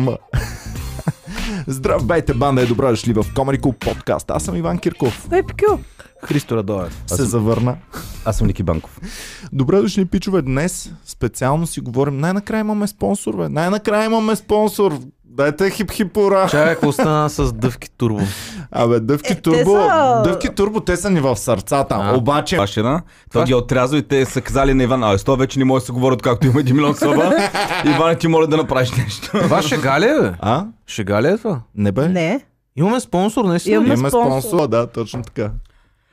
Ма. Здравейте, банда е добра дошли в Comedy Club подкаст. Аз съм Иван Кирков. Пепкю. Христо Радоев. Се завърна. Аз съм Ники Банков. Добре дошли, пичове. Днес специално си говорим. Най-накрая имаме спонсор, бе. Най-накрая имаме спонсор. Дайте хип-хип ура. Чакай, какво стана с дъвки турбо? Абе, дъвки Е, турбо. са- Дъвки турбо, те са ни в сърцата. А, Обаче, Машина. Той ги е отрязал и те са казали на Иван, а с това вече не може да се говорят както има един милион слаба. Иван ти моля да направиш нещо. Това шега ли е, бе? а? Шега ли е това? Не бе? Не. Имаме спонсор, наистина. Имаме Имаме спонсор. спонсор, да, точно така.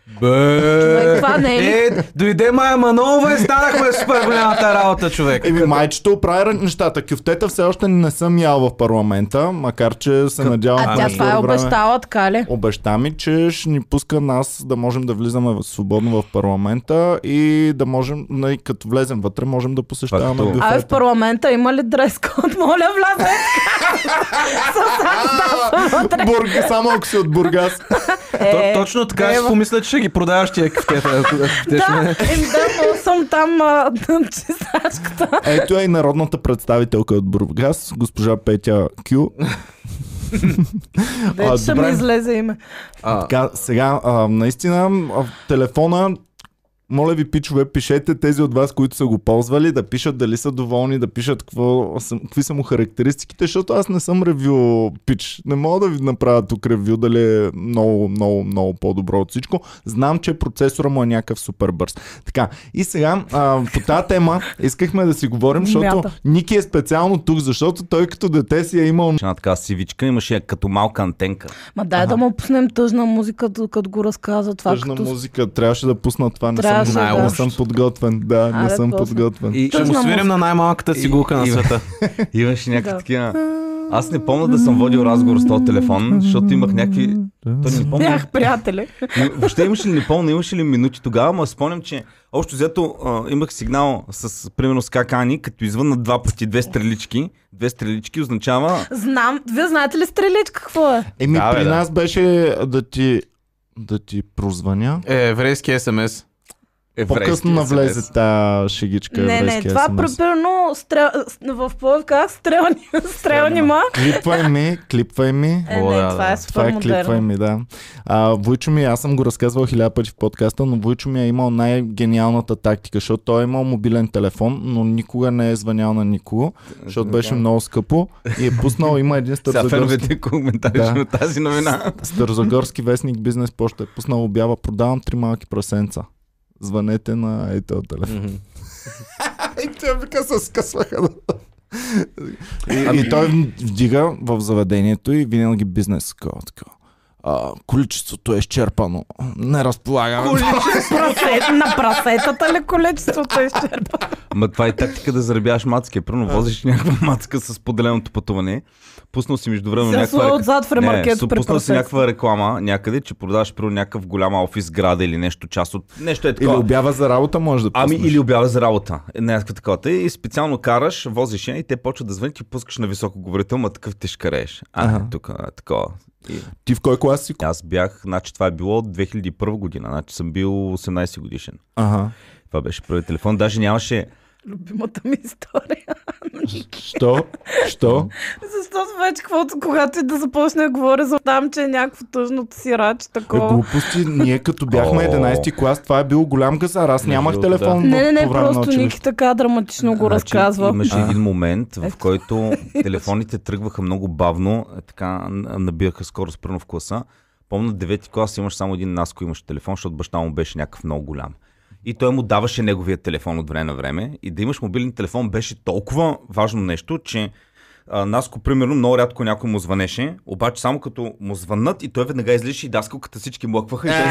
Бе. Това не е? Е, дойде Майя Манова и станахме супер голямата работа, човек. Еми, майчето оправя нещата. Кюфтета все още не съм ял в парламента, макар че се надявам А тя това е обещала, така ли? Обеща ми, че ще ни пуска нас да можем да влизаме свободно в парламента и да можем, нали, като влезем вътре, можем да посещаваме бюфета. Абе в парламента има ли дрес код? Моля. Бурга, само ако си от Бургас. То, точно така е, си помисля, че ще ги продаваш тия кафтета. Да, еми да, но съм там а, чистачката. Ето е и народната представителка от Бургас, госпожа Петя Кю. Вече ще ми излезе име. А, Така, сега, а, наистина, а, телефона, моля ви, пичове, пишете тези от вас, които са го ползвали, да пишат дали са доволни, да пишат какво, какви са му характеристиките, защото аз не съм ревю пич. Не мога да ви направя тук ревю дали е много, много, много по-добро от всичко. Знам, че процесора му е някакъв супер бърз. Така, и сега а, по тази тема искахме да си говорим, защото Мята. Ники е специално тук, защото той като дете си е имал Една така сивичка, имаше я като малка антенка. Ма дай да му пуснем тъжна музика, докато го разказва това. Тъжна като... музика. Трябваше да пусна това. Не, Трябваше, съм, да. не съм подготвен. Да, не Абе, съм после. подготвен. И ще му свирим на най-малката цигулка на И- и- света. имаше някакви такива... Аз не помня да съм водил разговор с този телефон, защото имах някакви... Той не помня. Бях приятели. Въобще имаше ли, не помня, имаше ли минути тогава, но спомням, че общо взето а, имах сигнал с, примерно с какани, като извънна два пъти две стрелички. Две стрелички означава... Знам. Вие знаете ли стреличка какво е? Еми, Да, бе, при да. нас беше да ти да ти прозвъня. Е, еврейски СМС. По-късно навлезе тази шегичка. Не, не, еврейски това примерно стрел... в Пловдив как стрелни, стрелни ма. Клипвай ми, клипвай ми. Е, О, не, да, това е супер Това е клипвай ми, да. А, Войчо ми, аз съм го разказвал хиляда пъти в подкаста, но Войчо ми е имал най-гениалната тактика, защото той е имал мобилен телефон, но никога не е звънял на никого, защото беше много скъпо и е пуснал, има един стързагорски, феновете коментари Да. на тази новина. Старозагорски вестник бизнес почта е пуснал обява, продавам три малки прасенца. Звънете на ей този телефон. И тя вика се скъсваха. И, ами той вдига в заведението и винаги бизнес. Такова, такова. А, количеството е изчерпано. Не разполагаме. Прасе... На прасетата ли количеството е изчерпа? Ма това е тактика да заребяваш мацки. Примерно возиш някаква мацка с поделеното пътуване. Пуснал си междувременно Сега някаква... рек- отзад в ремаркето не, при пуснал си някаква реклама някъде, че продаваш примерно някакъв голям офис града или нещо, част от... Нещо е Или такова. обява за работа може да Ами пуснеш. или обява за работа. Е, Някаква такова. И специално караш, возиш я и те почват да звънят и пускаш на високо говорител, ма такъв ти шкарееш. А, Ага. тук, такова. И... Ти в кой клас си? Аз бях, значи това е било от 2001 година, значи съм бил 18 годишен. Ага. Това беше първият телефон, даже нямаше... Любимата ми история. Що? Що? Защото вече, каквото, когато и да започне да говоря за там, че е някакво тъжното си рач, Е, такова. глупости, ние като бяхме О. 11-ти клас, това е бил голям газар. Аз нямах телефон Не, не, не, просто. Ники така драматично го Значи, разказва. Имаше един момент, в който телефоните тръгваха много бавно, е, така н- набираха скорост пръвно в класа. Помня, 9-ти клас имаш само един Наско имаше телефон, защото баща му беше някакъв много голям. И той му даваше неговия телефон от време на време. И да имаш мобилен телефон беше толкова важно нещо, че а, Наско, примерно, много рядко някой му звънеше, обаче само като му звъннат и той веднага излизаше и даскалката всички млъкваха и той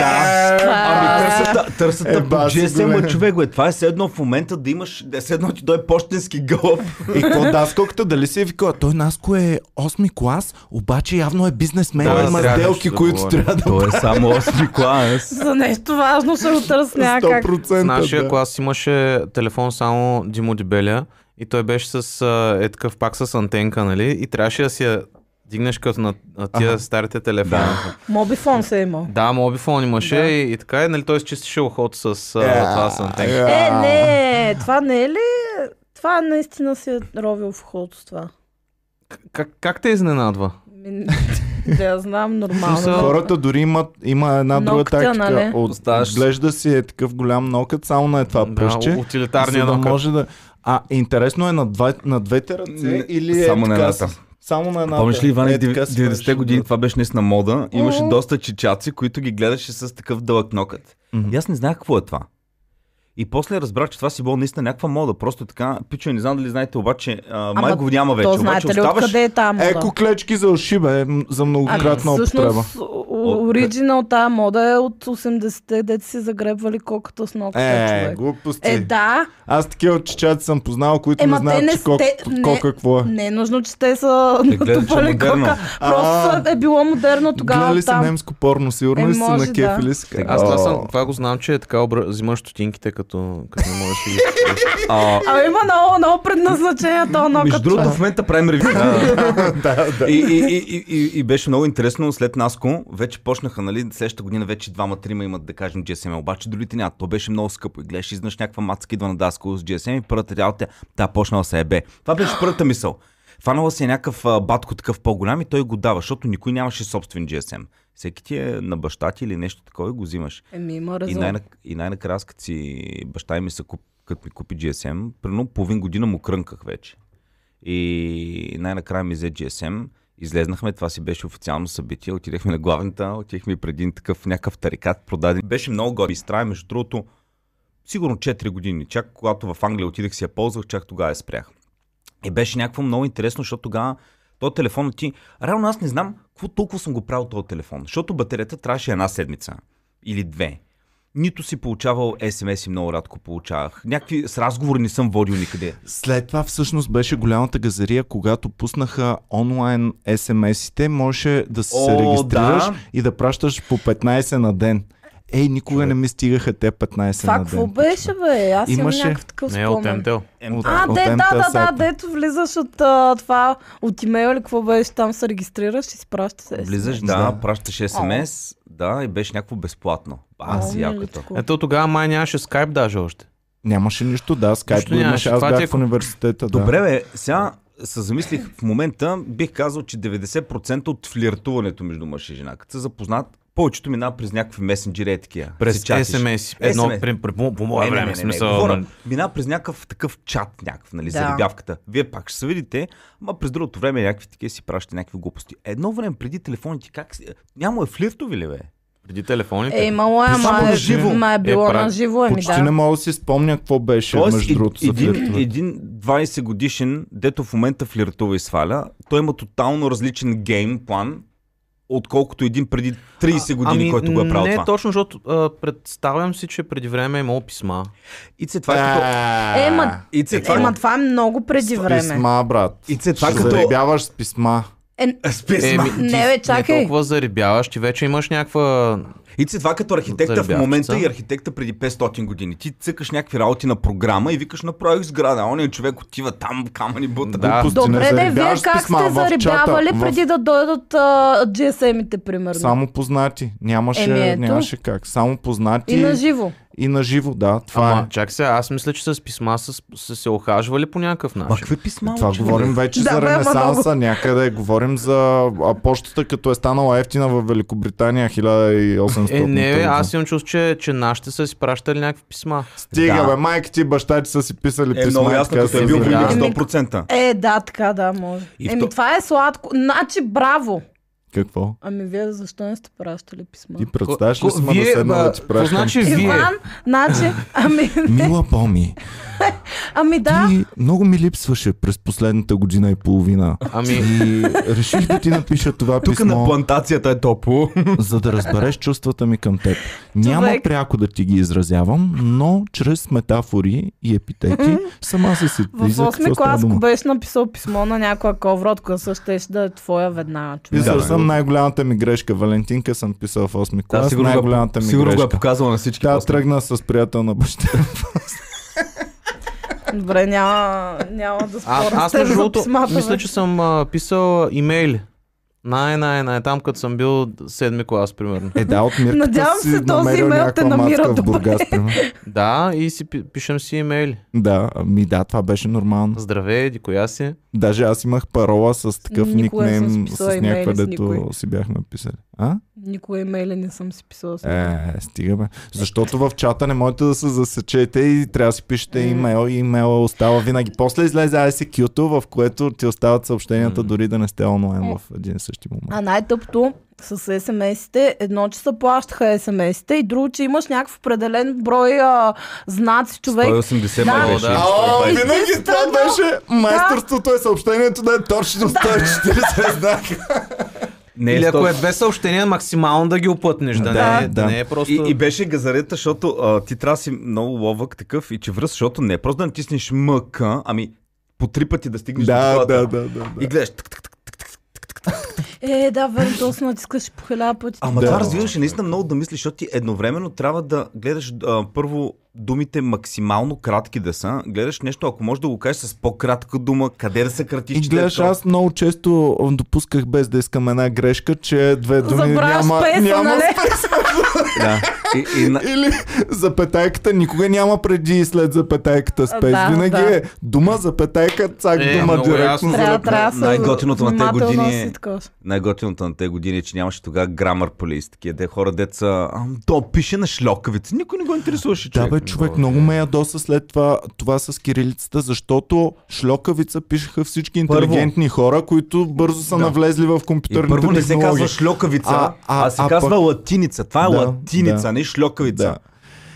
да. Ами търсят, търсят Е, е, по баси, GSM, човек, бе. Това е все едно в момента да имаш, да е все едно ти дойде почтенски гълъб. И какво даскалката, дали си е викала? Той Наско е 8-ми клас, обаче явно е бизнесмен, Да, има сделки, да които трябва да Той е само 8 клас. За нещо важно ще го търся някак. 100%. В нашия да. клас имаше телефон само Димо Дебеля и той беше с а, е такъв пак с антенка, нали? И трябваше да си я дигнеш като на, на тия Аха. старите телефони. Мобифон се е имал. Да, мобифон имаше Да. и, и така, и нали, той си чистеше ухото с а, Е, това с антенка. е. Е, не, това не е ли... Това наистина си е ровил в ухото с това. Как, как те изненадва? Да знам, нормално. Смисъл- Хората дори имат, има една друга Ногтя, тактика. нали? От, Оставаш- Отглежда си е такъв голям нокът, само на е това Да, пръстче. утилитарния за да нокът. може да... А, интересно е на, два, на двете ръце Не, или е само на така едната. с- Само на едната. Помниш ли, Иван, Е, така си 90-те правиш години това беше наистина мода. Имаше доста чичаци, които ги гледаше с такъв дълъг нокът. И аз не знаех какво е това. И после разбрах, че това си било наистина някаква мода. Просто така, пичо, не знам дали знаете, обаче а, май го няма вече. То обаче знаете ли оставаш... откъде е тази мода? Еко клечки за уши, бе, за многократна Ами, употреба. оригинал тази мода е от 80-те, дете си загребвали коката с ногтя, Е, човек. глупости. Е, да. Аз такива чичаци съм познал, които Ема не знаят, не че кок, не- кока какво е. Не е нужно, че те са е натупали модерно. кока. А. Просто е било модерно тогава Гледали си там. немско порно, сигурно Е, ли си може на кефили си? Аз това, О. съм, това го знам, че е така взимаш стотинките, като, като не можеш да ги... А, А има много, много предназначение то нокът. между другото, в момента правим ревю. да, да. и, и, и, и, и, и, беше много интересно. След Наско вече почнаха, нали, следващата година вече двама-трима имат, да кажем, GSM, обаче другите нямат. То беше много скъпо. И гледаш, изнаш някаква мацка идва на Даско с GSM и първата работа, та почнала се ебе. Това беше първата мисъл. Фанала се е някакъв батко такъв по-голям и той го дава, защото никой нямаше собствен GSM. Всеки ти е на баща ти или нещо такова и го взимаш. Еми има И, най- и най-накрая, като си баща ми се куп, като ми купи GSM, примерно половин година му крънках вече. И най-накрая ми взе GSM, излезнахме, това си беше официално събитие, отидехме на главната, отидехме преди един такъв някакъв тарикат, продаден. Беше много горе. Изтрая, между другото, сигурно 4 години. Чак когато в Англия отидех си я ползвах, чак тогава я спрях. И беше някакво много интересно, защото тогава то телефон ти... Реално аз не знам какво толкова съм го правил този телефон, защото батерията трябваше една седмица или две. Нито си получавал смс и много рядко получавах. Някакви с разговори не съм водил никъде. След това всъщност беше голямата газария, когато пуснаха онлайн смс-ите, можеше да се О, регистрираш да. и да пращаш по 15 на ден. Ей, никога не ми стигаха те 15 Това на какво ден. беше, бе? Аз имам Имаше- някакъв такъв Не е от спомен. От- А, от де, да, да, да, дето влизаш от а, това, от имейл или какво беше, там се регистрираш и спращаш се. Влизаш, Да. да, пращаш смс, да, и беше някакво безплатно. А, си якото. Ето тогава май нямаше скайп даже още. Нямаше нищо, да, скайп имаше, нямаше. аз бях е в университета. Добре, бе, сега се замислих в момента, бих казал, че 90% от флиртуването между мъж и жена, като се запознат, повечето минава през някакви месенджери и такива. През. SMS. Едно, по, мое не, време, не, в не, смисъл. говоря, минава през някакъв такъв чат, някакъв, нали, за Да. рибявката. Вие пак ще се видите, ама през другото време някакви такива си пращате някакви глупости. Едно време преди телефоните, как си... Няма е флиртови ли, бе? Преди телефоните. Е, имало е, на е, живо. ма е било Е, на живо, еми Почти да. не мога да си спомня какво беше, Тоест, между е- другото, за един, един 20 годишен, дето в момента флиртува и сваля, той има тотално различен гейм план, отколкото един преди 30 години, ами, който го е правил не това. точно, защото а, представям си, че преди време е имало писма. Ице, това е като... Е, Ице, това Ема е... това е много преди С време. писма, брат. Ице, това е като... заребяваш с писма. Е, С писма. Еми, ти Не, бе, Не чакай. толкова зарибяваш, ти вече имаш някаква... Ице, това е като архитекта в момента и архитекта преди 500 години. Ти цъкаш някакви работи на програма и викаш направих сграда, а ония човек отива там, камъни бута. Да. Не Добре, де, вие как писма сте заребявали чата, в- преди да дойдат а, GSM-ите, примерно? Само познати. Нямаше, Еми, нямаше как. Само познати И на живо. и на живо, да. Това Ама, е. чак сега, аз мисля, че с писма са, са се охажвали по някакъв начин. какви писма? Това бе? говорим вече Да, за Ренесанса някъде. Говорим за а, почтата, като е станала ефтина в Великобритания 1800 Е, не, бе, аз имам чувство, че, че нашите са си пращали някакви писма. Стига, Да. бе, майка ти и баща ти са си писали Е, писма. много и ясно, като са е бил Еми, 100%. Е, да, така, да, може. И Еми, вто- това е сладко. Значи, браво. Какво? Ами, вие защо не сте пращали писма? Ти представяш ли си ма да седна да ти пращам? значи вие? Иван, значи, ами, Мила Боми, ами да. ти много ми липсваше през последната година и половина. Ами, И реших да ти напиша това Тук писмо, на плантацията е топло. за да разбереш чувствата ми към теб. Няма Човек. пряко да ти ги изразявам, но чрез метафори и епитети сама се сети В за 8 какво става клас, ако беше написал писмо на някоя ковра от класа, щеше да е твоя веднага. човек. Да, съм най-голямата ми грешка. Валентинка съм писал в 8 клас. сигурно го е- най-голямата ми Сигурно го е грешка. показала на всички. Тя после. тръгна с приятел на баща. Добре, няма, няма да а, споря аз с теб между другото, мисля, че съм а, писал имейли Най, най, най. Там като съм бил седми клас, примерно. Е, да, от мирката Надявам си се този имейл те намира в добре. Бургас, примерно. Да, и си пи- пишем си имейли. Да, ми да, това беше нормално. Здравей, еди коя си? Даже аз имах парола с такъв Никога никнейм, с някаква, дето си бяхме писали. А? Никога имейли не съм си писала с него. Е, стига бе. Защото в чата не можете да се засечете и трябва да си пишете М. имейл и имейла остава винаги. После излезе ICQ-то, в което ти остават съобщенията М. дори да не сте онлайн Е. в един и същи момент. А най-тъпто с SMS-ите, едно, че се плащаха SMS-ите и друго, че имаш някакъв определен брой а, знаци човек. 180 Да. май беше. Да. И винаги това беше майсторството е съобщението да е точно 140 знака. Не, Или ако сто- е две съобщения, максимално да ги оплътнеш. Да, Да, не, е- да. да не е просто... И, и беше газарета, защото а, ти трябва да си много ловък такъв и че връз, защото не е просто да натиснеш МК, ами по три пъти да стигнеш до Да, това. да, да, да. И да. гледаш. тък, тък, тък. Е, да, верно, се натискаш по хиляда пъти. Ама Да. това развиваше наистина много да мислиш, защото ти едновременно трябва да гледаш а, първо думите максимално кратки да са. Гледаш нещо, ако можеш да го кажеш с по-кратка дума, къде да съкратиш. И че да е гледаш, аз много често допусках без да искам една грешка, че две думи Забравяш няма, спейса, няма нали? Да. И, и, на... Или запетайката никога няма преди и след запетайката спейс. Да, Винаги да. е дума, запетайка, цак, Е, дума директно. ясно. Трябва, трябва да Най-готиното на внимателно години е-. Най-готиното на тези години е, че нямаше тогава грамар полис. Такива де хора деца. «Ам, То пише на шлокавица. Никой не го интересуваше. Да, бе, човек, много ме ядоса след това, това с кирилицата, защото шлокавица пишеха всички Първо. интелигентни хора, които бързо са Да. навлезли в И компютърните първо не се казва шлокавица, а, А- а- се а казва пък- латиница. Това е Да, латиница, да. а не шлокавица. Да.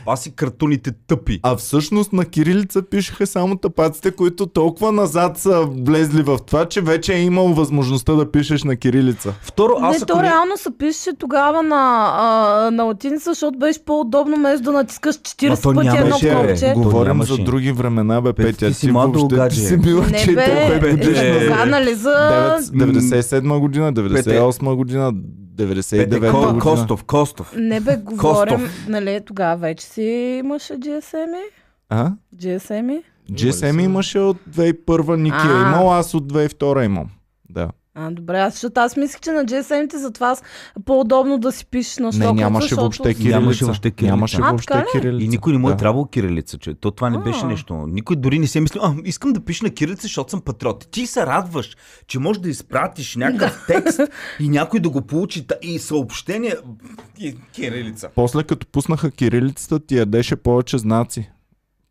Това си картуните тъпи. А всъщност на кирилица пишеха само тапаците, които толкова назад са влезли в това, че вече е имал възможността да пишеш на кирилица. Второ, аз не, ако то не... реално се пише тогава на, а, на латиница, защото беше по-удобно, вместо да натискаш 40 Ма то пъти едно бе. копче. Го- Говорим нямаше. за други времена, бе, Петя, ти си младо въобще гадже. ти си била Не 4 бе, Петя, годишна. е, сега, нали, за... 97 година, 98 година, 99 Пете, Ко- година. Костов, Костов. Не бе, говорим, Костов. нали, тогава вече си имаше GSM-и? А? GSM-и? GSM имаше от 2001 Ники е А. имал, аз от 2002 имам. Да. А, добре, аз, защото аз мислех, че на GSM-ите затова по-удобно да си пишеш на Не, шлоката, нямаше защото... въобще кирилица. Нямаше въобще кирилица. Нямаше А, въобще кирилица. И никой не му е Да. трябвало кирилица, че то това не А. беше нещо. Никой дори не си е мислил, а, искам да пиша на кирилица, защото съм патриот. Ти се радваш, че можеш да изпратиш някакъв текст и някой да го получи и съобщение. И кирилица. После като пуснаха кирилицата, ти ядеше повече знаци.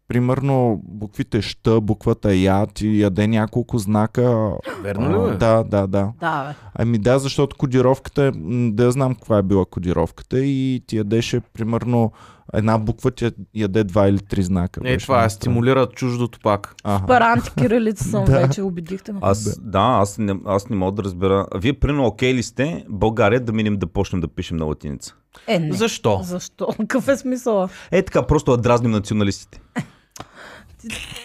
Примерно буквите щ, буквата я, ти яде няколко знака. Верно ли? Да, да, да. Да, бе. Ами да, защото кодировката, е- да знам каква е била кодировката и ти ядеше примерно една буква ти яде два или три знака. Е, това е, стимулира чуждото пак. Аха. Пара антикирилица съм Да. вече, убедихте ме. Аз, да, аз не, аз не мога да разбера. Вие, примерно, окей ли сте България да минем да почнем да пишем на латиница? Е, не. Защо? Защо? Какъв е смисъла? Е така, просто да дразним националистите.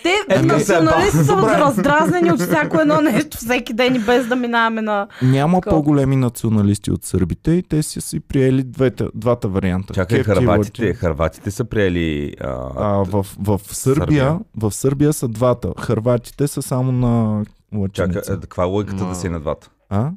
Те, Е, националисти са раздразнени от всяко едно нещо всеки ден и без да минаваме на... Няма Такова. по-големи националисти от сърбите и те си си приели двете, двата варианта. Чакай, Кепки и харватите, харватите са приели... А, А, в, в, Сърбия, Сърбия. в Сърбия са двата. Харватите са само на Чакай, латиница. е, каква е логиката Ма. да си на двата? А?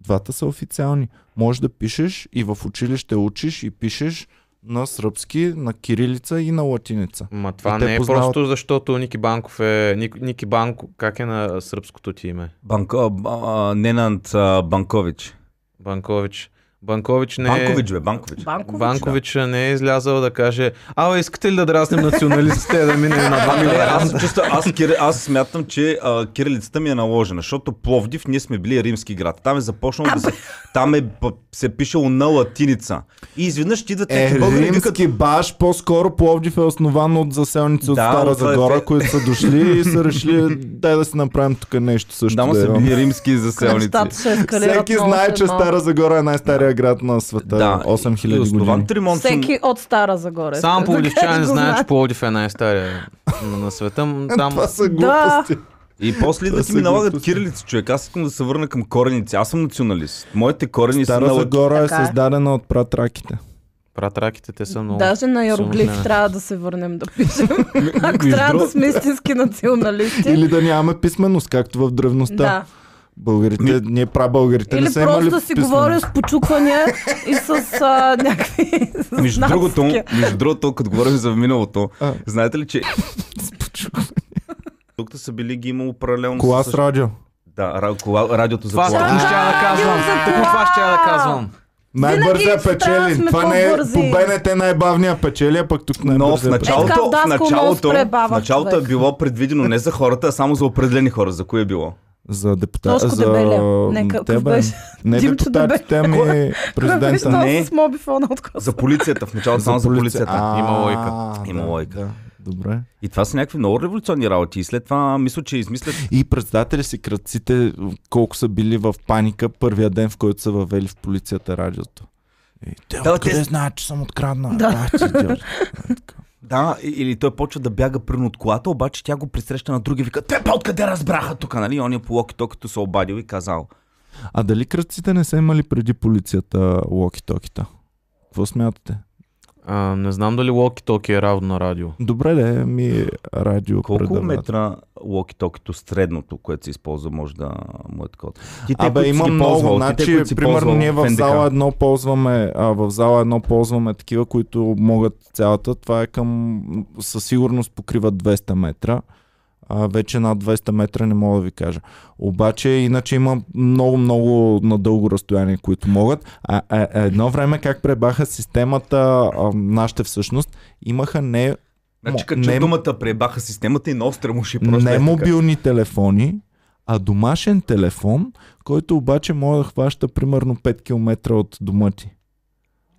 Двата са официални. Може да пишеш и в училище учиш и пишеш на сръбски, на кирилица и на латиница. Ма това И не е познават- просто защото Ники Банков е... Ник, Ники Банко, как е на сръбското ти име? Банко, а, Ненант а, Банкович. Банкович. Банкович не е... Банкович, бе, Банкович. Банкович. Банкович не е излязъл да каже Абе, искате ли да дразнем националистите да минем на Ами не, двата аз, чувства, аз, кир, аз смятам, че а, кирилицата ми е наложена, защото Пловдив ние сме били римски град. Там е започнало да се... Там е, п- се е пишело на латиница. И изведнъж ти идват Е, българи римски баш, по-скоро Пловдив е основан от заселници от Да, Стара но това е Загора, фе- които са дошли и са решили дай да си направим тук нещо също. Да, да са били римски заселници. Всеки знае, че. Стара Загора е най-стария град на света. Да, 8000 и основан години. Всеки от Стара Загора. Само да пловдивчани знаят, че. Пловдив е най-стария на, на света. Там... Това са глупости. И после Това да ти са ми налагат кирилица, човек. Аз искам да се върна към корените. Аз съм националист. Моите корени са Стара на лати... Загора е е. създадена от пратраките. Пратраките те са много... Даже на силни. трябва да се върнем да пишем. Ако трябва да сме истински националисти. Или да нямаме писменост, както в древността. Да. Българите, ние прабългарите Или не са просто имали да си писмено. говоря с почуквания и с а, някакви Между другото, между другото, като говорим за миналото, А. знаете ли, че тук са били ги имало паралелно Кола с... радио. Да, ра- кола, радиото за Това кола. тъкмо ще да казвам. Тъкмо това ще да казвам. Най-бързия Винаги трябва да печели. сме Това не е по БНТ най-бавния печели, а пък тук Но в печели. Е, началото, в началото, в началото е било предвидено не за хората, а само за определени хора. За кои е било? За депутат. Тошко За Дебеля. Нека, какъв тебе. беше? Не Димчо депутатите, ами президента. Не. с мобифона откъсно. За полицията. В началото само за полицията. А, Има лойка. Има да, лойка. Да. Добре. И това са някакви много революционни работи. И след това мисля, че измислят И представете ли си кръците колко са били в паника първия ден, в който са въвели в полицията радиото? И те Да, откъде те- знаят, че съм откраднал? Да. Ах, Да, или той почва да бяга пръвно от колата, обаче тя го пресреща на други и вика, те па откъде разбраха тук, нали? Он е по локи като се обадил и казал. А дали кръците не са имали преди полицията локи-токита? Какво смятате? А, не знам дали walkie-talkie е равно на радио. Добре, да, ми радио Колко предавател. метра локи-токито средното, което се използва, може да му е такова? Ти, Абе, които си има много. ползвал, значи, те, които примерно, ползвал ние в зала едно ползваме, а, в зала едно ползваме такива, които могат цялата. Това е към, със сигурност покриват 200 метра. А, вече над 200 метра не мога да ви кажа. Обаче, иначе има много, много на дълго разстояние, които могат. А, а, а едно време как пребаха системата, а, нашите всъщност, имаха не, Значи, като не- думата пребаха системата и много стремуши просто. не е така. мобилни телефони, а домашен телефон, който обаче може да хваща примерно 5 км от дома ти.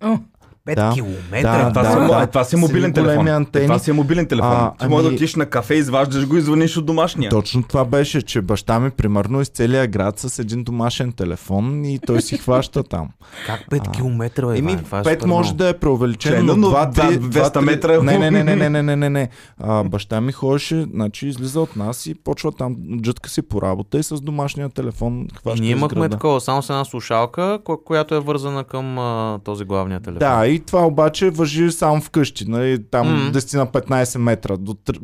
О, 5 Да, километра. да, това, да, си, да. е, това си мобилен телефон. антени. Е, това си е мобилен телефон. А, Ти може да ами- отидеш на кафе, изваждаш го и звъниш от домашния. Точно това беше, че баща ми примерно из целия град с един домашен телефон и той си хваща там. Как 5 А. км, бе? Еми, Иван? Това е 5 супер може да е преувеличено, Че, но но 2 два- 200 метра е Не, не, не, не, не, не, не, не, не. А, баща ми ходеше, значи излиза от нас и почва там, джътка си по работа и с домашния телефон И хваща ние имахме такова, само с една слушалка, ко- която е вързана към а, този главния телефон. Да, и това обаче въжи само вкъщи, нали, там Мгм. 10 на 15 метра, до 3,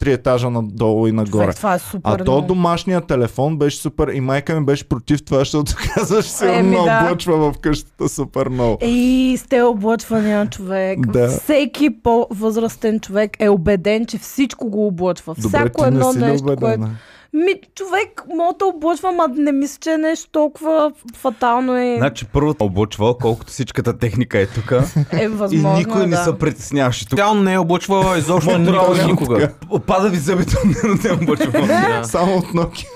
3 етажа надолу и нагоре. човек, това е супер. А то много. домашният телефон беше супер и майка ми беше против това, защото казваш, сигурно Еми, да. облъчва в къщата супер много. Ей, сте облъчвания човек. Да. Всеки по-възрастен човек е убеден, че всичко го облъчва. Добре, Всяко едно нещо, което... Ми, човек, мога да облъчвам, а не мисля, че е нещо толкова фатално и Значи първото облъчва, колкото всичката техника е тук. е и възможно. никой не да. се притесняваше тук. Тя не е облъчвала изобщо никога. Никога. Пада ви зъбите, но не облъчва. Да. Само от Nokia.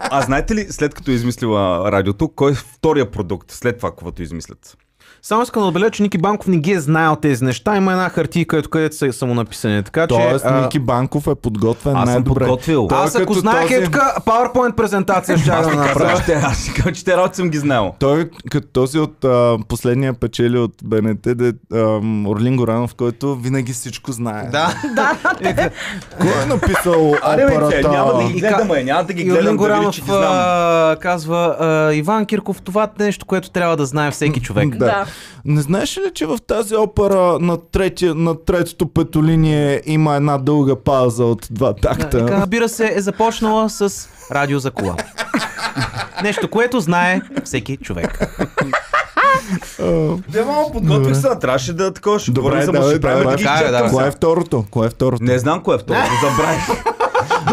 А знаете ли, след като е измислила радиото, кой е втория продукт след това, когато измислят? Само искам да отбележа, че Ники Банков не ги е знаел тези неща. Има една хартийка, ето където са самонаписани. Така че... Тоест, а, Ники Банков е подготвен Аз съм най-добре. подготвил. Той е Аз ако знаех този- е тук PowerPoint презентация, ще да направя. Ще, аз казвам, че те работи съм ги знал. Той е като този от а, последния печели от БНТ, де, а, Орлин Горанов, който винаги всичко знае. Да. Кой е написал че, операта? няма да ги И гледам, ка- е, няма да ги гледам, Орлин да Горанов че казва, Иван Кирков, това е нещо, което трябва да знае всеки човек. Да. Да. Не знаеш ли, че в тази опера на, третия, на третото петолиние има една дълга пауза от два такта? Да, разбира се, е започнала с радио за кола. Нещо, което знае всеки човек. Да, малко подготвих се, трябваше да такова, ще Добре, да е, изчерпам да. Кое е второто? Кое е второто? Не знам кое е второто, забравих.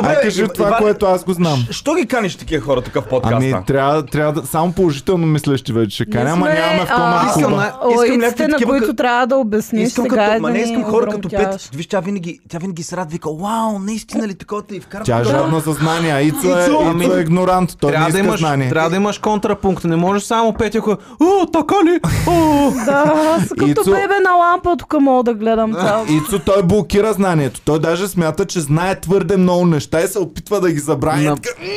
Ай, кажи това, Иван, което аз го знам. Що ги каниш такива хора тук в подкаста? Ами, трябва, трябва да... Само положително мислеш, че вече ще каня, ама нямаме в а, комади Искам искам някакви на такива, които трябва да обясниш Искам сега като, да не искам хора като. Пет. Виж, тя винаги, тя винаги се радва, вика, вау, наистина ли такова и вкарва. Тя е жадна за знания. Ицо е, Ицо ами, е игнорант. Той не Трябва да, иска имаш, знание. трябва да имаш контрапункт. Не можеш само Петя, ако О, така ли? О, Да, аз като бебе на лампа тук мога да гледам цяло. Ицо той блокира знанието. Той даже смята, че знае твърде много неща и се опитва да ги забрави. На- На... Така, «М,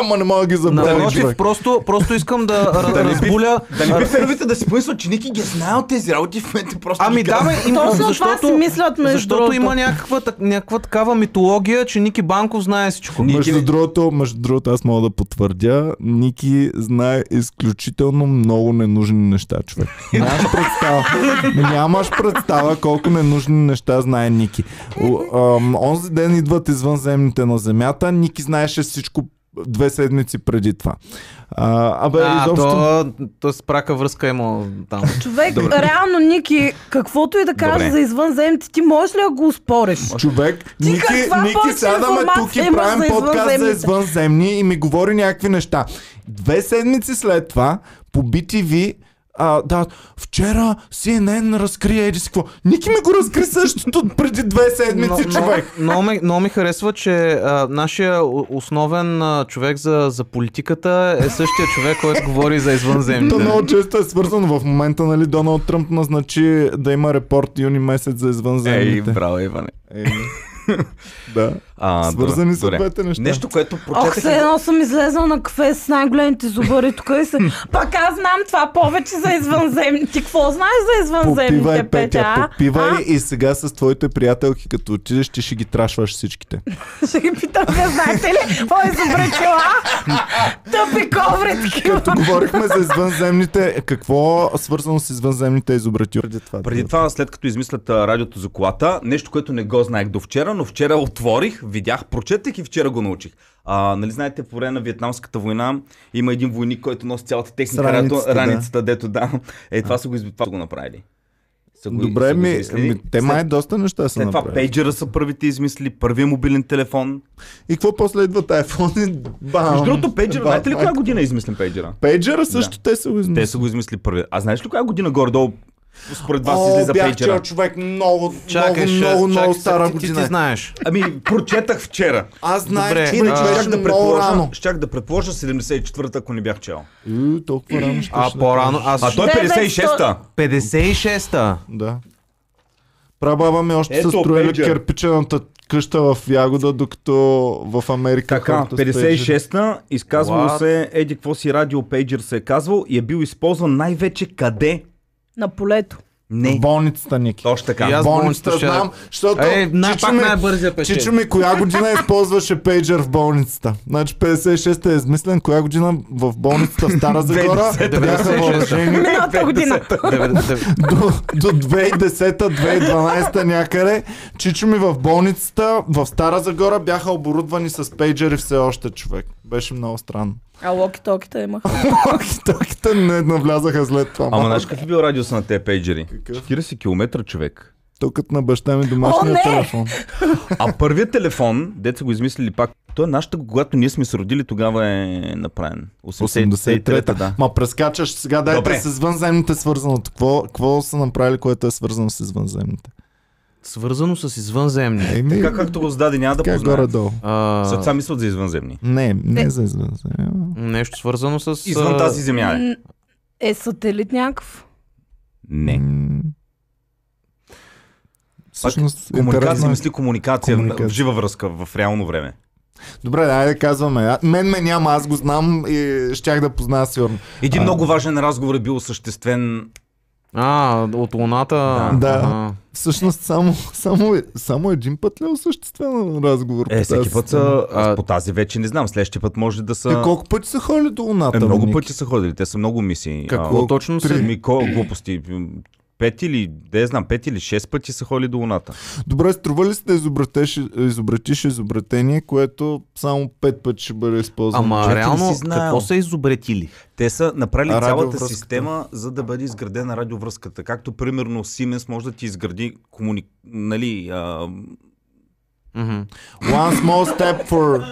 ама не мога да ги забравя. Напротив, просто, просто искам да, ра- Да не би- разбуля. Да не би феновите да си помислят, че Ники ги е знаел тези работи в момента просто Ами да, бе, им, Точно това защото, си мислят, между защото другото. има някаква, так- някаква такава митология, че Ники Банков знае всичко. Между другото, между другото, аз мога да потвърдя, Ники знае изключително много ненужни неща, човек. Нямаш представа. Нямаш представа колко ненужни неща знае Ники. О, ам, онзи ден идват извънземните на Земята, Ники знаеше всичко две седмици преди това. А, абе, А, изобщо... то, то с прака връзка има там. Човек, Добре. реално, Ники, каквото и да кажеш Добре. за извънземните, ти можеш ли да го успориш? Човек, Ти Ники, Ники сядаме тук и правим за подкаст за извънземни и ми говори някакви неща. Две седмици след това, по BTV, а, да, вчера CNN разкри еди си какво. Ники ми го разкри същото преди две седмици, човек. Много ми, много ми харесва, че а, нашия основен а, човек за, за политиката е същия човек, който говори за То извънземните. много често е свързано в момента, нали, Доналд Тръмп назначи да има репорт юни месец за Ей, извънземните. браво, Иване. Ей, да. А, Свързани са двете неща. Нещо, което Ох, прочетах. все едно съм излезъл на кафе с най-големите зубари тук и се... Пак аз знам това повече за извънземните. Ти какво знаеш за извънземните, Попивай, Петя? А? попивай А? и сега с твоите приятелки, като отидеш, ти ще ги трашваш всичките. Ще ги питам, вие знаете ли? Какво е изобретила? Тъпи ковритки. Като говорихме за извънземните, какво свързано с извънземните изобретил преди това? Преди това, след като измислят радиото за колата, нещо, което не го знаех до вчера, но вчера отворих, видях, прочетах и вчера го научих. А, нали знаете, по време на Вьетнамската война има един войник, който носи цялата техника, раницата, да. раницата дето да. Е, това са го, това го направили. Са го, Добре, са ми, ми, те май доста неща са след това направили. пейджера са първите измислили, първия мобилен телефон. И какво после идват iPhone и бам. Между другото, пейджера, Бам, знаете ли коя година е измислен пейджера? Пейджера също те са го Те измислили. са го измислили първи. А знаеш ли коя година горе-долу според вас О, излиза бях пейджера? чел човек много, Чакай, много, ще- много, много чакай, стара ти, ти, година. ти знаеш. Ами, прочетах вчера. Аз знаех, Добре, че иначе щях да, много предположа, рано. щях да предположа 74-та, ако не бях чел. Ю, толкова рано ще А по-рано, аз А той е 56-та. 56-та. Да. Прабаба ми още Ето, са строили пейджер. кирпичената къща в Ягода, докато в Америка Така, хората с пейджери. 56-та, изказвало What? се, еди какво си радио пейджер се е казвал и е бил използван най-вече къде? На полето. Не. В болницата, Ники. Точно така. И аз болницата болницата ще- знам, защото Ей, най- Чичо ми- най-бързия. Чичо ми коя година използваше пейджер в болницата? Значи 56-та е измислен, коя година в болницата в Стара Загора 90-та, бяха 96-та. въоръжени Миналата година. до, до 2010-2012 някъде. Чичо ми в болницата в Стара Загора бяха оборудвани с пейджери все още човек. Беше много странно. А локи-токите имаха. Токите не навлязаха след това. Ама знаеш какъв е бил радиуса на тези пейджери? Какъв? 40 км човек. Токът на баща ми домашния О, телефон. А първият телефон, деца го измислили пак, той е нашата, когато ние сме се родили, тогава е направен. 83-та, да. Ма прескачаш сега, дайте Добре. с извънземните свързаното. Какво, какво са направили, което е свързано с извънземните? Свързано с извънземни. Еми, Така както го зададе, няма да познаят. горе-долу. А, Защото сега мислят за извънземни. Не, не Е. за извънземни. нещо свързано с... Извън тази земя е. Е сателит някакъв. Не. Всъщност, Комуникация, е. мисли комуникация, Комуникация. в жива връзка, в реално време. Добре, айде да казваме. А, Мен ме няма, аз го знам и щях да позная сигурно. Един А. много важен разговор е бил осъществен. А, от Луната. Да. Ага. Всъщност само, само, само един път ли е осъществен разговор? по Е, всеки тази път са, А- по тази вече не знам, следващия път може да Те са... колко пъти са ходили до Луната? Е, много Ники? пъти са ходили, те са много мисии. Какво точно се... Ми, ко, глупости. Пет или, да я знам, пет или шест пъти са ходили до Луната. Добре, струва ли се да изобретеш, изобретиш изобретение, което само пет пъти ще бъде използвано? Ама не реално, какво са изобретили? Те са направили А цялата система, за да бъде изградена радиовръзката. Както примерно Siemens може да ти изгради комуни... нали, а, Мгм. One small step for...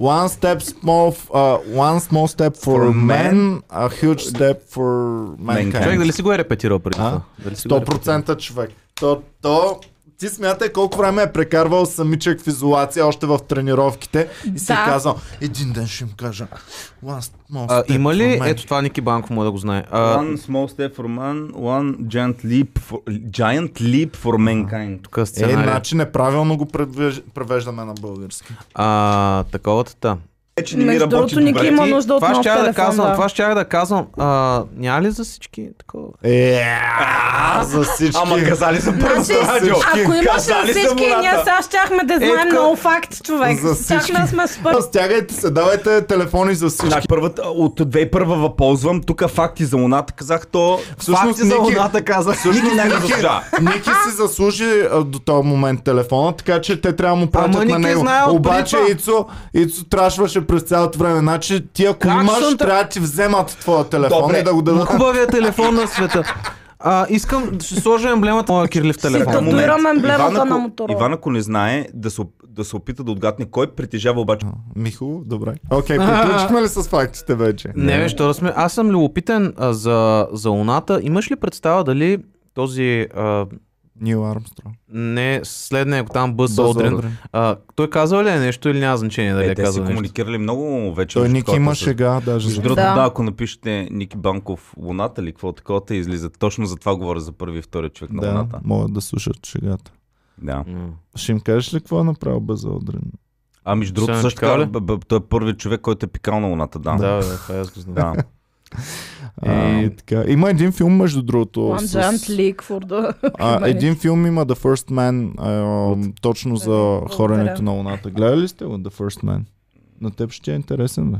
One step small, uh, one small step for, For man, a huge step for Mankind. mankind. Човек дали си го е репетирал преди А? това? Дали си го е репетирал? 100% човек. То, то, ти смятай колко време е прекарвал самичък в изолация, още в тренировките и си е Да. казал, един ден ще им кажа, one small А, step има ли, for man. ето това Ники Банков може да го знае. А, One small step for man, one giant leap for, giant leap for mankind. тук е Е, значи неправилно го превеж- превеждаме на български. А, таковата та. Вече не ми Между работи другото, Ники има нужда от това нов щях да телефон, казвам, да. това щях да казвам. А, няма ли за всички такова? Е, а, за всички. Ама казали за първото Значи, радио. ако имаше Казали за са всички, водата. ние сега щяхме да Е, знаем така- много факти, човек. За Щяхме всички. да сме супер. Стягайте се, давайте телефони за всички. Значи, първата, от 2001 ползвам, тук факти за Луната казах то. Всъщност, факти за Ники- Луната казах. Ники не заслужава. Ники си заслужи а, до този момент телефона, така че те трябва да му пратят на Ники е него. знаел Обаче. Ицо, Ицо трашваше през цялото време. Значи ти ако Как имаш, съм трябва да ти вземат твоя телефон Добре. и да го дадат. Хубавия телефон на света. А, искам, ще сложа емблемата на Кирлив Си телефон. татуирам Момент. емблемата Иван, на Моторола. Иван, ако не знае, да се, да се опита да отгадне кой притежава обаче Михо, добре. Окей, приключихме ли с фактите вече? Не, бе, що да сме. Аз съм любопитен а, за, за Луната. Имаш ли представа дали този а, Нил Армстронг. не след него там Бъз Бъз Олдрин, а, той казва ли е нещо или няма значение дали Е, е, те са казал нещо? комуникирали много вече. Той Ники има шега даже. Между другото, Да. да. ако напишете Ники Банков Луната или какво такова, те излизат. Точно за това говоря за първи и втори човек на Да, Луната. могат да слушат шегата. Да. М. Ще им кажеш ли какво е направил Бъз Олдрин? А между другото, също така той е първият човек, който е пикал на Луната. Да. Да, да, това аз го знам. да. И, така. Има един филм, между другото. One с- giant leak for the А, един филм има The First Man, а, точно за хоренето на Луната. Гледали ли сте го The First Man? На теб ще е интересен, бе.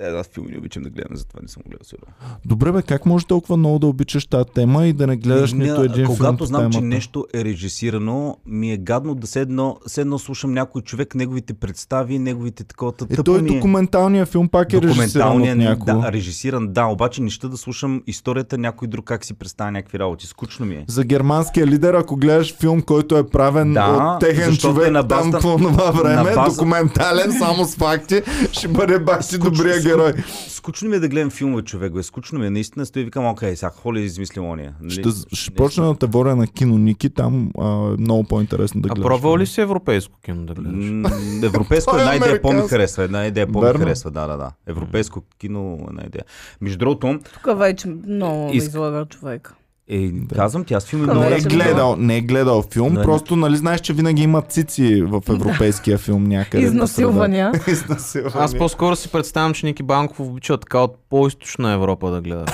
Е, аз филми не обичам да гледам, затова не съм гледал сигурно. Добре, бе, как може толкова много да обичаш тази тема и да не гледаш Не, нито един филм Когато знам, че темата? нещо е режисирано, ми е гадно да седно, седно слушам някой човек, неговите представи, неговите такова. Е, той документалният филм пак е режисиран от някого. да, режисиран, да, обаче не ще да слушам историята някой друг как си представя някакви работи. Скучно ми е. За германския лидер, ако гледаш филм, който е правен Да, от техен човек е на базата- там по това време, на база- документален, само с факти, ще бъде баш добрия герой. Скучно ми е да гледам филмове, човек, бе. Скучно ми е. Наистина стои и викам, окей, сега какво ли измислил ония? Нали? Ще, ще Нещо- почна да те водя на кино Ники, там а, е много по-интересно да А гледаш. пробвал филм. ли си европейско кино да гледаш? Европейско Той е една идея по-ми харесва. Една идея по-ми Верно. харесва, да, да, да. Европейско кино, една идея. Между другото, Тук вече много излага човек. Е, казвам ти, аз филми много Не е гледал, не е гледал филм, Но е- просто нали знаеш, че винаги има цици в европейския филм някъде. Изнасилвания. Изнасилвания. Аз по-скоро си представям, че Ники Банков обича така от по-источна Европа да гледа.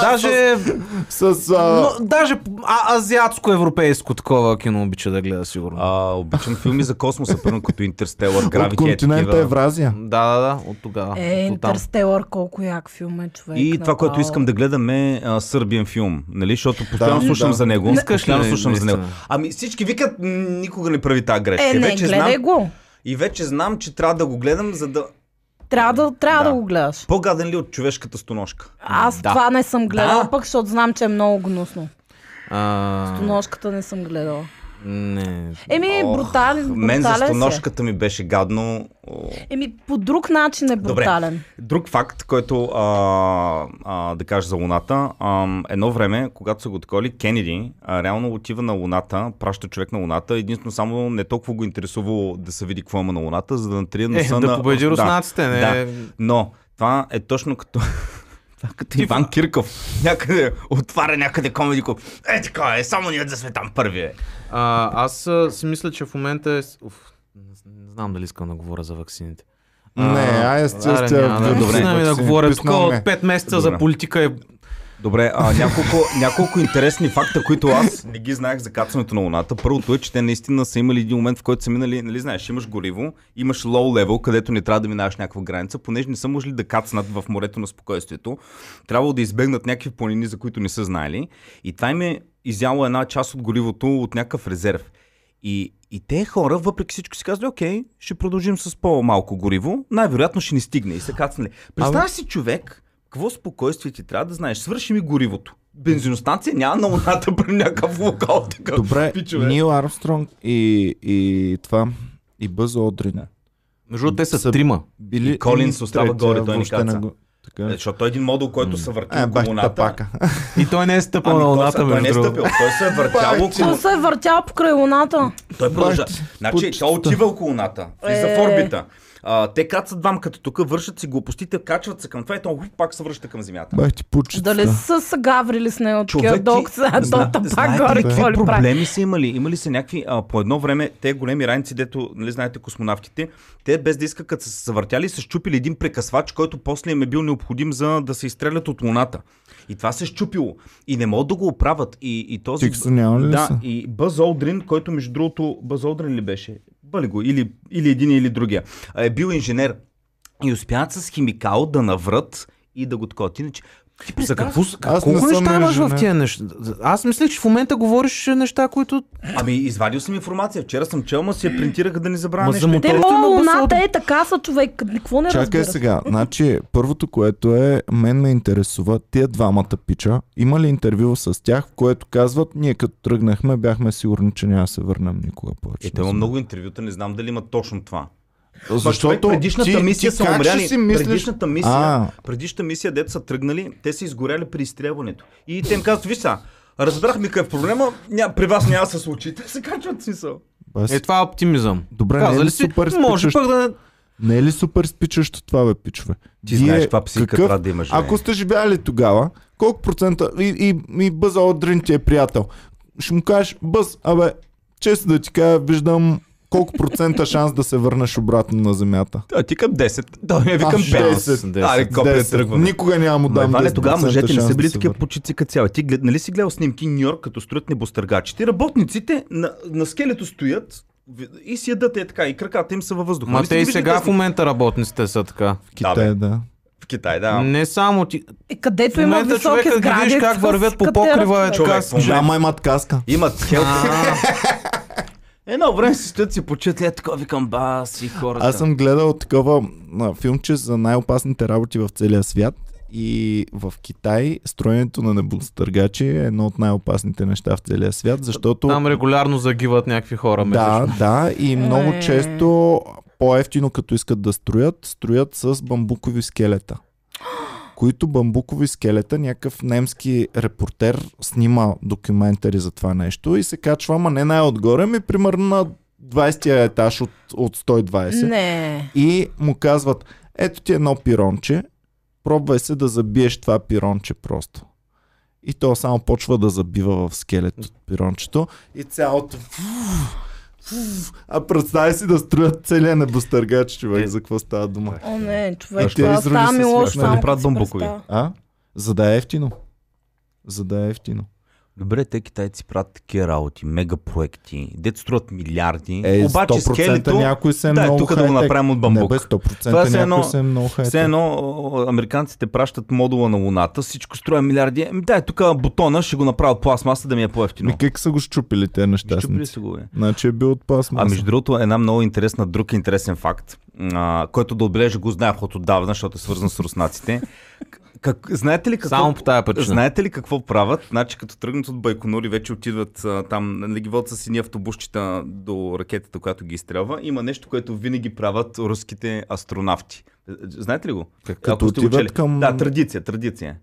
Даже, С, а, но, даже а, азиатско-европейско такова кино обича да гледа сигурно. А, обичам филми за космоса, първо като Интерстелър, от Гравити е континента. Евразия. Да, да, да, от тогава. Е, от. Интерстелър, колко як филм е човек. И това, което искам да гледам е а, сърбиен филм, нали? Защото постоянно Да, слушам да. за него. Искаш ли, слушам за него. Ами всички викат, никога не прави тази грешка. Е, И не, вече гледай знам, го. и вече знам, че трябва да го гледам, за да... Трябва да, трябва да. Да. го гледаш. По-гаден ли от човешката стоножка? Аз да. това не съм гледала, Да. пък защото знам, че е много гнусно. А, Ножката не съм гледала. Не. Еми, Ох, брутален, Мен за брутален е. стоножката ми беше гадно. Еми, по друг начин е брутален. Друг факт, който а, а, да кажа за Луната. А, едно време, когато са го таколи, Кенеди а, реално отива на Луната, праща човек на Луната. Единствено само не толкова го интересувало да се види какво има на Луната, за да натрие Е, носа да на... победи руснаците, не. Да. Но това е точно като... Това като Иван Кирков. Някъде отваря някъде комеди клуб. Е, така е, само ние да сме там първи. е. А, аз а, си мисля, че в момента е... Уф, не, не знам дали искам да говоря за ваксините. Не, аре, с тия няма да- добре, Добре, да говоря. Тук от ме. 5 месеца Добре. за политика е... Добре, а, няколко, няколко интересни факта, които аз не ги знаех за кацането на Луната. Първото е, че те наистина са имали един момент, в който са минали, нали знаеш, имаш гориво, имаш low level, където не трябва да минаваш някаква граница, понеже не са можели да кацнат в морето на спокойствието. Трябвало да избегнат някакви планини, за които не са знаели. И това им е изяло една част от горивото от някакъв резерв. И, и те хора, въпреки всичко, си казали, окей, ще продължим с по-малко гориво, най-вероятно ще ни стигне и са кацнали. Представя си човек, какво спокойствие ти трябва да знаеш, свърши ми горивото. Бензиностанция няма на луната при някакъв локал. Такъв. Добре, Пичове. Нил Армстронг и, и това, и Бъз Одрин. Да. Между другото, те са Са- трима. Били, И Колинс остава горе, той ни каца. го- Така. Е, Защото той е един модул, който се върти Е, около луната. тапака. И той не е стъпал Ами, на той, луната, са- той не е стъпил, той се е въртял около... Той се е въртял покрай луната. Той продължа. Бах ти, Значи, той отива около луната, влиза в Е. орбита. А, те кацат двамката тук, вършат си глупостите, качват се към това и то пак се връща към земята. Бах ти пучета. Дали са се гаврили с него такива Човек, докато сега Зна- то пак горе какво ли прави? проблеми са имали? Имали са някакви, а, по едно време, те големи раници, дето, нали знаете, космонавтите, те без да искат, като са се завъртяли, са щупили един прекъсвач, който после им е бил необходим за да се изстрелят от Луната. И това се е щупило. И не могат да го оправят. И, и този... Тикса няма ли да, са? и Бъз Олдрин, който между другото, Бъз Олдрин ли беше? Бъли го, или, или един или другия. Е бил инженер. И успяват с химикал да наврат и да го такова. Иначе За какво? Аз не Колко съм неща имаш в тия неща? Аз мислех, че в момента говориш неща, които... Ами, извадил съм информация. Вчера съм чел, ма си я принтираха да не забравя Ма нещо. за мотор- Те луната е така са човек. Какво не Чакай разбира? сега. Значи, първото, което е, мен ме интересува, тия двамата пича, има ли интервю с тях, в което казват, ние като тръгнахме, бяхме сигурни, че няма да се върнем никога повече. Ето има много интервюта, не знам дали има точно това. Защото предишната ти, мисия ти са умряли. си мислиш... Предишната мисия, А. предишната мисия, дето са тръгнали, те са изгоряли при изстрелването. И те им казват, виж са, разбрахме какъв е проблема, ня, при вас няма да се случи. Те се качват смисъл. Бас... Е, това е оптимизъм. Добре, не е Казали ли си, супер може спичащо? пък да... Не е ли супер спичащо това, бе, пичове? Ти знаеш, каква психика трябва да имаш, бе. Ако сте живяли тогава, колко процента... И, и, и Бъз Алдрин ти е приятел. Ще му кажеш, Бъз, абе, често да ти кажа, виждам колко процента шанс да се върнеш обратно на земята. А ти към 10. Да, я викам Аз 5. 10. Аре, копия 10. тръгваме. Никога няма му дам 10% тогава мъжете не са били да се такива почици като цяло. Ти глед, нали си гледал снимки Нью Йорк, като строят небостъргачите? Работниците на, на скелето стоят и си ядат е така, и краката им са във въздуха. Ма Нали те и сега тези в момента работниците са така. В Китай, да. В Китай, да. Не само ти... Е, където има високи човека сгради, видиш как вървят по покрива, е човек. така. Жама имат каска. Имат хелп. Едно време си стоят си почет, е такова, викам бас и хората. Аз съм гледал такова а, филмче за най-опасните работи в целия свят и в Китай строенето на небостъргачи е едно от най-опасните неща в целия свят, защото... Там регулярно загиват някакви хора. Да, да, и много Е. често по-ефтино като искат да строят, строят с бамбукови скелета. Които бамбукови скелета, някакъв немски репортер снима документари за това нещо и се качва, ама не най-отгоре, ми примерно на 20-я етаж от, от 120. Не. И му казват, ето ти едно пиронче, пробвай се да забиеш това пиронче просто. И то само почва да забива в скелет от пирончето и цялото... А представи си да строят целия небостъргач, човек, Е. за какво става дума. О, не, човек, Ще това става се ми лошо само Не правят представя. А? За да е ефтино. За да е ефтино. Добре, те китайци правят такива работи, мега проекти, дето струват милиарди. Е, обаче 100% скелето, някой се е да, много тук да го хай-тек. направим от Не бамбук. бе, 100% Това е някой едно- се е много хай Все едно американците пращат модула на Луната, всичко строя милиарди. Ами дай тук бутона, ще го направя от пластмаса да ми е по-ефтино. Ми как са го щупили Щупили нещастници? се го е. Значи е бил от пластмаса. А между другото, една много интересна, друг интересен факт, а, който да отбележа, го знаех от отдавна, защото е свързан с руснаците. Как, знаете ли какво, Само по тая причина. Знаете ли какво правят? Значи като тръгнат от Байконури, вече отидват а, там, нали ги водят с сини автобусчета до ракетата, която ги изстрелва. Има нещо, което винаги правят руските астронавти. Знаете ли го? Как, като отиват към... Да, традиция, традиция.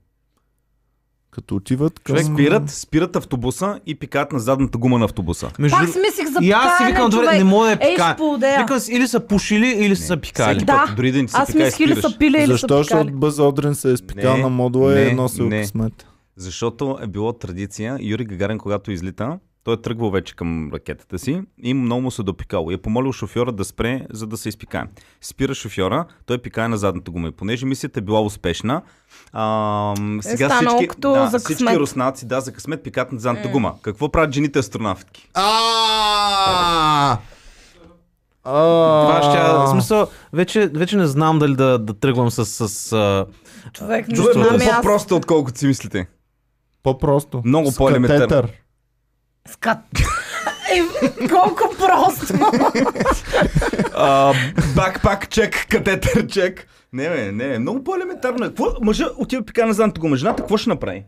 Като отиват към... Човек спират, спират автобуса и пикаят на задната гума на автобуса. Между... Пак си мислих за И аз си викам, добре, не мога да е сподея. Викам си, или са пушили, или са пикали. Всеки Да. път, дори да не Аз мислих или са пили, или са Защо? Защото пикали. Бъз Одрин се е спикал Не, на модула и е носил не. късмет. Защото е било традиция Юрий Гагарин, когато излита, той е тръгвал вече към ракетата си и много му се допикало. И е помолил шофьора да спре, за да се изпикае. Спира шофьора, той пикае на задната гума. И понеже мисията е била успешна, а, сега станало всички, да, за всички руснаци, да, за късмет пикат на задната гума. Какво правят жените астронавтки? А! Това ще, в смисъл, вече, вече не знам дали да, да тръгвам с, с а, Човек, не Чувствам знам се и аз. По-просто, отколкото си мислите. По-просто. Много С по-елементарно. Скат. Е, колко просто. Бакпак чек, катетър чек. Не, бе, не, много по-елементарно. е. Какво? Мъжа отива пика на задната гума. Жената какво ще направи?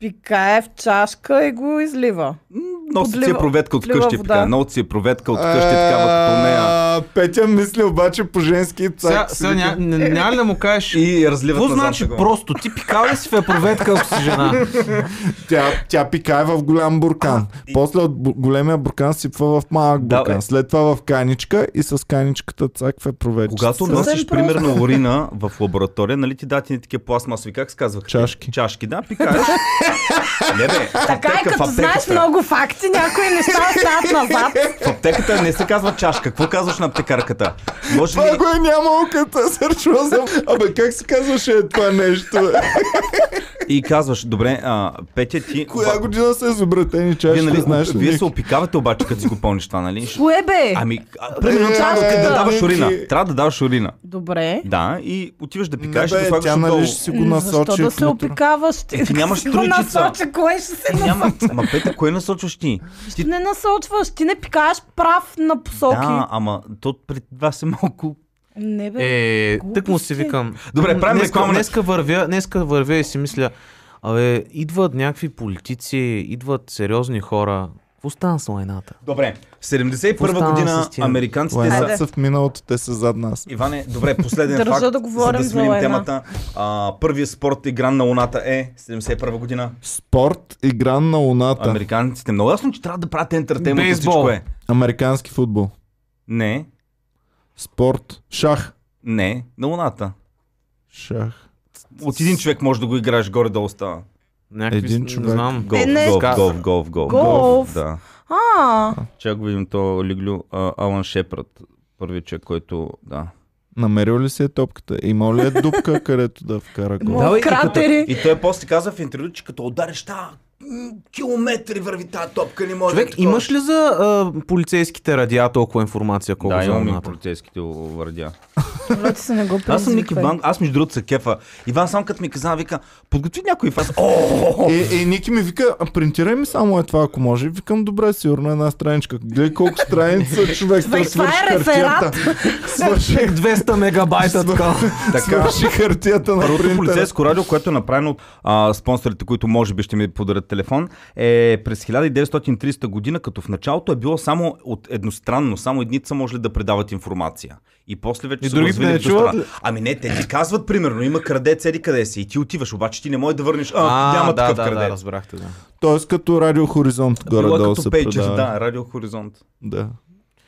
Пикае в чашка и го излива. Носи си е Подлива- проветка от подлива къщи, вода. така. Носи си е проветка от къщи, такава като нея. А, Петя мисли обаче по женски цак. сега ня, ня, няма ли да му кажеш... И разливат Какво на значи гума. просто? Ти пикал ли си в епроветка, ако си жена? Тя, тя пикае в голям буркан. После от големия буркан сипва в малък Да, буркан. бе. След това в каничка и с каничката цаква провече. Когато Съвсем носиш, просто. примерно, урина в лаборатория, нали ти дати ни такива пластмасови, как се казваха? Чашки. Чашки, да, пикаеш. Не бе, Така в като знаеш много факти, някои неща остават назад. В аптеката не се казва чашка. Какво казваш на аптекарката? Може Това ли... го е нямало като сърчва съм. Абе, как се казваше това нещо? бе? И казваш, добре, а, Петя, ти... Коя година са изобретени чашите, Вие, нали, знаеш вие се опикавате обаче, като си го пълниш това, нали? Кое бе? Ами, а, примерно Е, трябва да, е, да даваш Ники. урина. Трябва да даваш урина. Добре. Да, и отиваш да пикаеш и бе, слагаш тя нали ще си го насочи. Защо да се опикаваш? Ти, Е, ти нямаш насочи, кое ще се Е, насочи? ама Петя, кое насочваш ти? Ти не насочваш, ти не пикаеш прав на посоки. Да, ама то пред вас е малко... Не бе. Е, тък му си викам. Добре, правим днеска, реклама днеска вървя, днеска вървя и си мисля, абе, идват някакви политици, идват сериозни хора. Какво стана с лайната? Добре, в 71 Какво стана година с тия? американците Айде. са в миналото, те са зад нас. Иване, добре, последен Държа факт, да говорим за да за сменим лайна. темата. А, първият спорт игран на Луната е 71 година. Спорт, игран на луната. Американците много ясно, че трябва да правят ентертеймент всичко е. Американски футбол. Не, Спорт. Шах. не, на Луната. Шах. От един човек може да го играеш горе-долу става. Някакви, Един не човек. знам. Голф, Е, не. голф, голф, голф, голф. Голф. Да. А, Чак го видим то Лиглю, а, Алан Шепрат. Първият човек, който, да. Намерил ли си е топката? Има ли е дупка, където да вкара гол? Да, и, кратери. като, и той после каза в интервю, че като удариш та километри върви тази топка, не може Човек, да такова. имаш ли за а, полицейските радиа толкова информация, колко Да, за имам полицейските върдя. Добре, ти се не го Аз съм Ники предизвиквай. Ван, аз между другото се кефа. Иван сам като ми каза, вика, подготви някой фаз. Е, е, Ники ми вика, а, принтирай ми само е това, ако може. Викам, добре, сигурно една страничка. Гледай колко страници са човек. Човек, да това е свърши реферат. хартията. Свърши, 200 мегабайта така. свърши хартията на Първото принтера. полицейско радио, което е направено от а, спонсорите, които може би ще ми подарят телефон, е през 1930 година, като в началото е било само от едностранно, само едница може ли да предават информация. И после вече са другите не чуват? Ами не, те ти казват, примерно, има крадец, еди къде си, и ти отиваш, обаче ти не можеш да върнеш, а, няма да, такъв да, да, крадец. разбрахте, да. Тоест като Радио Хоризонт Било е горе-долу като се Пейджер, да, Радио Хоризонт. Да.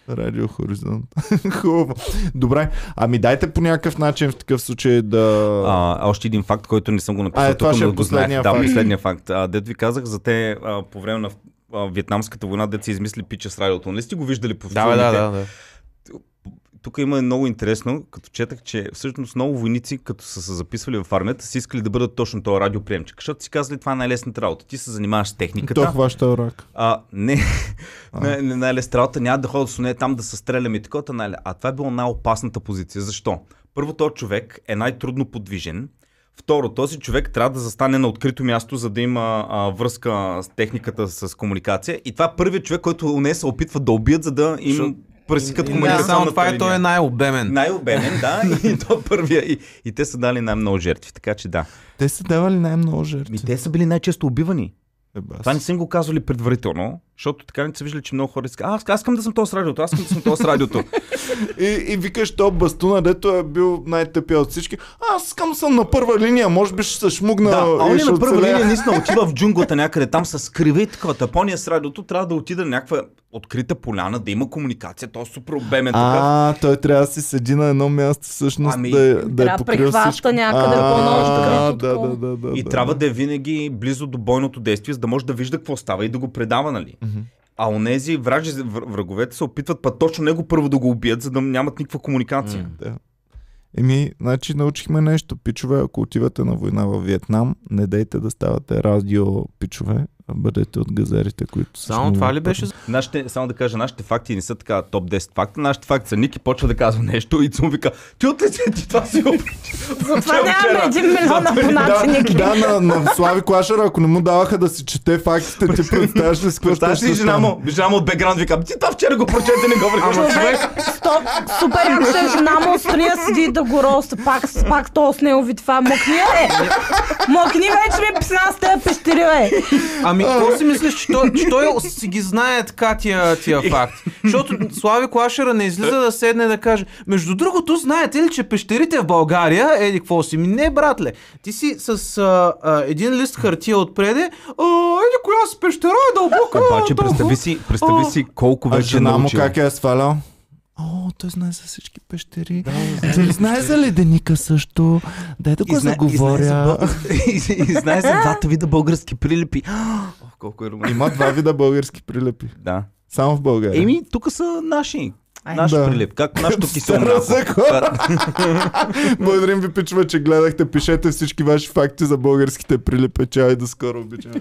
Радио Хоризонт. Хубаво. Добре. Ами дайте по някакъв начин в такъв случай да... А, още един факт, който не съм го написал. А, е, това ще е последния Да, факт. последния факт. А, дето ви казах за те а, по време на а, Вьетнамската война, се измисли пича с радиото. Нали сте го виждали по Да, да, да, да. Тук има много интересно, като четах, че всъщност много войници, като са се записвали в армията, са искали да бъдат точно този радиоприемчик, защото си казали това е най-лесната работа. Ти се занимаваш с техниката. То хваща рак. А, не, не, не най-лесната работа, няма да ходя с нея там да се стреляме и такова, най А това е било най-опасната позиция. Защо? Първо, този човек е най-трудно подвижен. Второ, този човек трябва да застане на открито място, за да има а, връзка с техниката с комуникация. И това е първият човек, който не се опитва да убият, за да им Защо- пресикат не само комуникационната това е, той е най-обемен. Най-обемен, да, и то е първия. И, и те са дали най-много жертви, така че да. Те са давали най-много жертви. И те са били най-често убивани. Е, бас. Това не са им го казвали предварително, защото така не са виждали, че много хора искат. Аз, аз искам да съм този с радиото, аз искам да съм този с радиото. И, и викаш, то бастуна, дето е бил най-тъпия от всички. Аз искам да съм на първа линия, може би ще се шмугна. да, а он ще на първа линия наистина отива в джунглата някъде, там се скрива и такова. Тапония с радиото трябва да отида на някаква открита поляна, да има комуникация, то е супер обемен. А, той трябва да си седи на едно място, всъщност Ами, да, да трябва е да покрил всичко. някъде А, по-нощ, Да, да, да, да, И да, трябва да. да е винаги близо до бойното действие, за да може да вижда какво става и да го предава, нали? Мгм. А онези вражи, вр- враговете се опитват път точно него първо да го убият, за да нямат никаква комуникация. М. Да. Еми, значи научихме нещо. Пичове, ако отивате на война в Виетнам, не дейте да ставате радио пичове, бъдете от газарите, които са Само това ли беше? за- Нашите, само да кажа, нашите факти не са така топ 10 факта. Нашите факти са Ники почва да казва нещо и му вика, ти от ли си, ти това си го Затова Вчера- нямаме един милион Да, абонати, да, на, на Слави Клашера, ако не му даваха да си чете фактите, ти представяш ли с какво ще ли жена му, жена му от бекграунд вика, ти това вчера го прочете, не го Ама върхаш. човек, Стоп, супер яко ще е жена му отстрани да седи да го роста. Пак, пак то с него ви това. Мокни, е! Мокни вече ми писна с тези пещери! Ами, какво си мислиш, че той, че той си ги знае така тия, тия факти? Защото Слави Клашера не излиза да седне да каже, между другото, знаете ли, че пещерите в България, еди какво си? Ми не, братле. Ти си с а, а, един лист хартия отпреде, а, еди коя си пещера е дълбока. Обаче представи си, представи си колко А вече е жена му научил. как е свалял? О, той знае за всички пещери. Да, знае за леденика също. Дай да го И знае- и знае за заговоря. бъл- И и знае за двата вида български прилепи. Ох, колко е романтично. Има два вида български прилепи. Да. Само в България. Еми, тук са наши. Ай. Наш Да. прилип. Как нашето кисело. Благодарим ви, пичува, че гледахте. Пишете всички ваши факти за българските прилипи. Чао и до скоро. Обичам ви.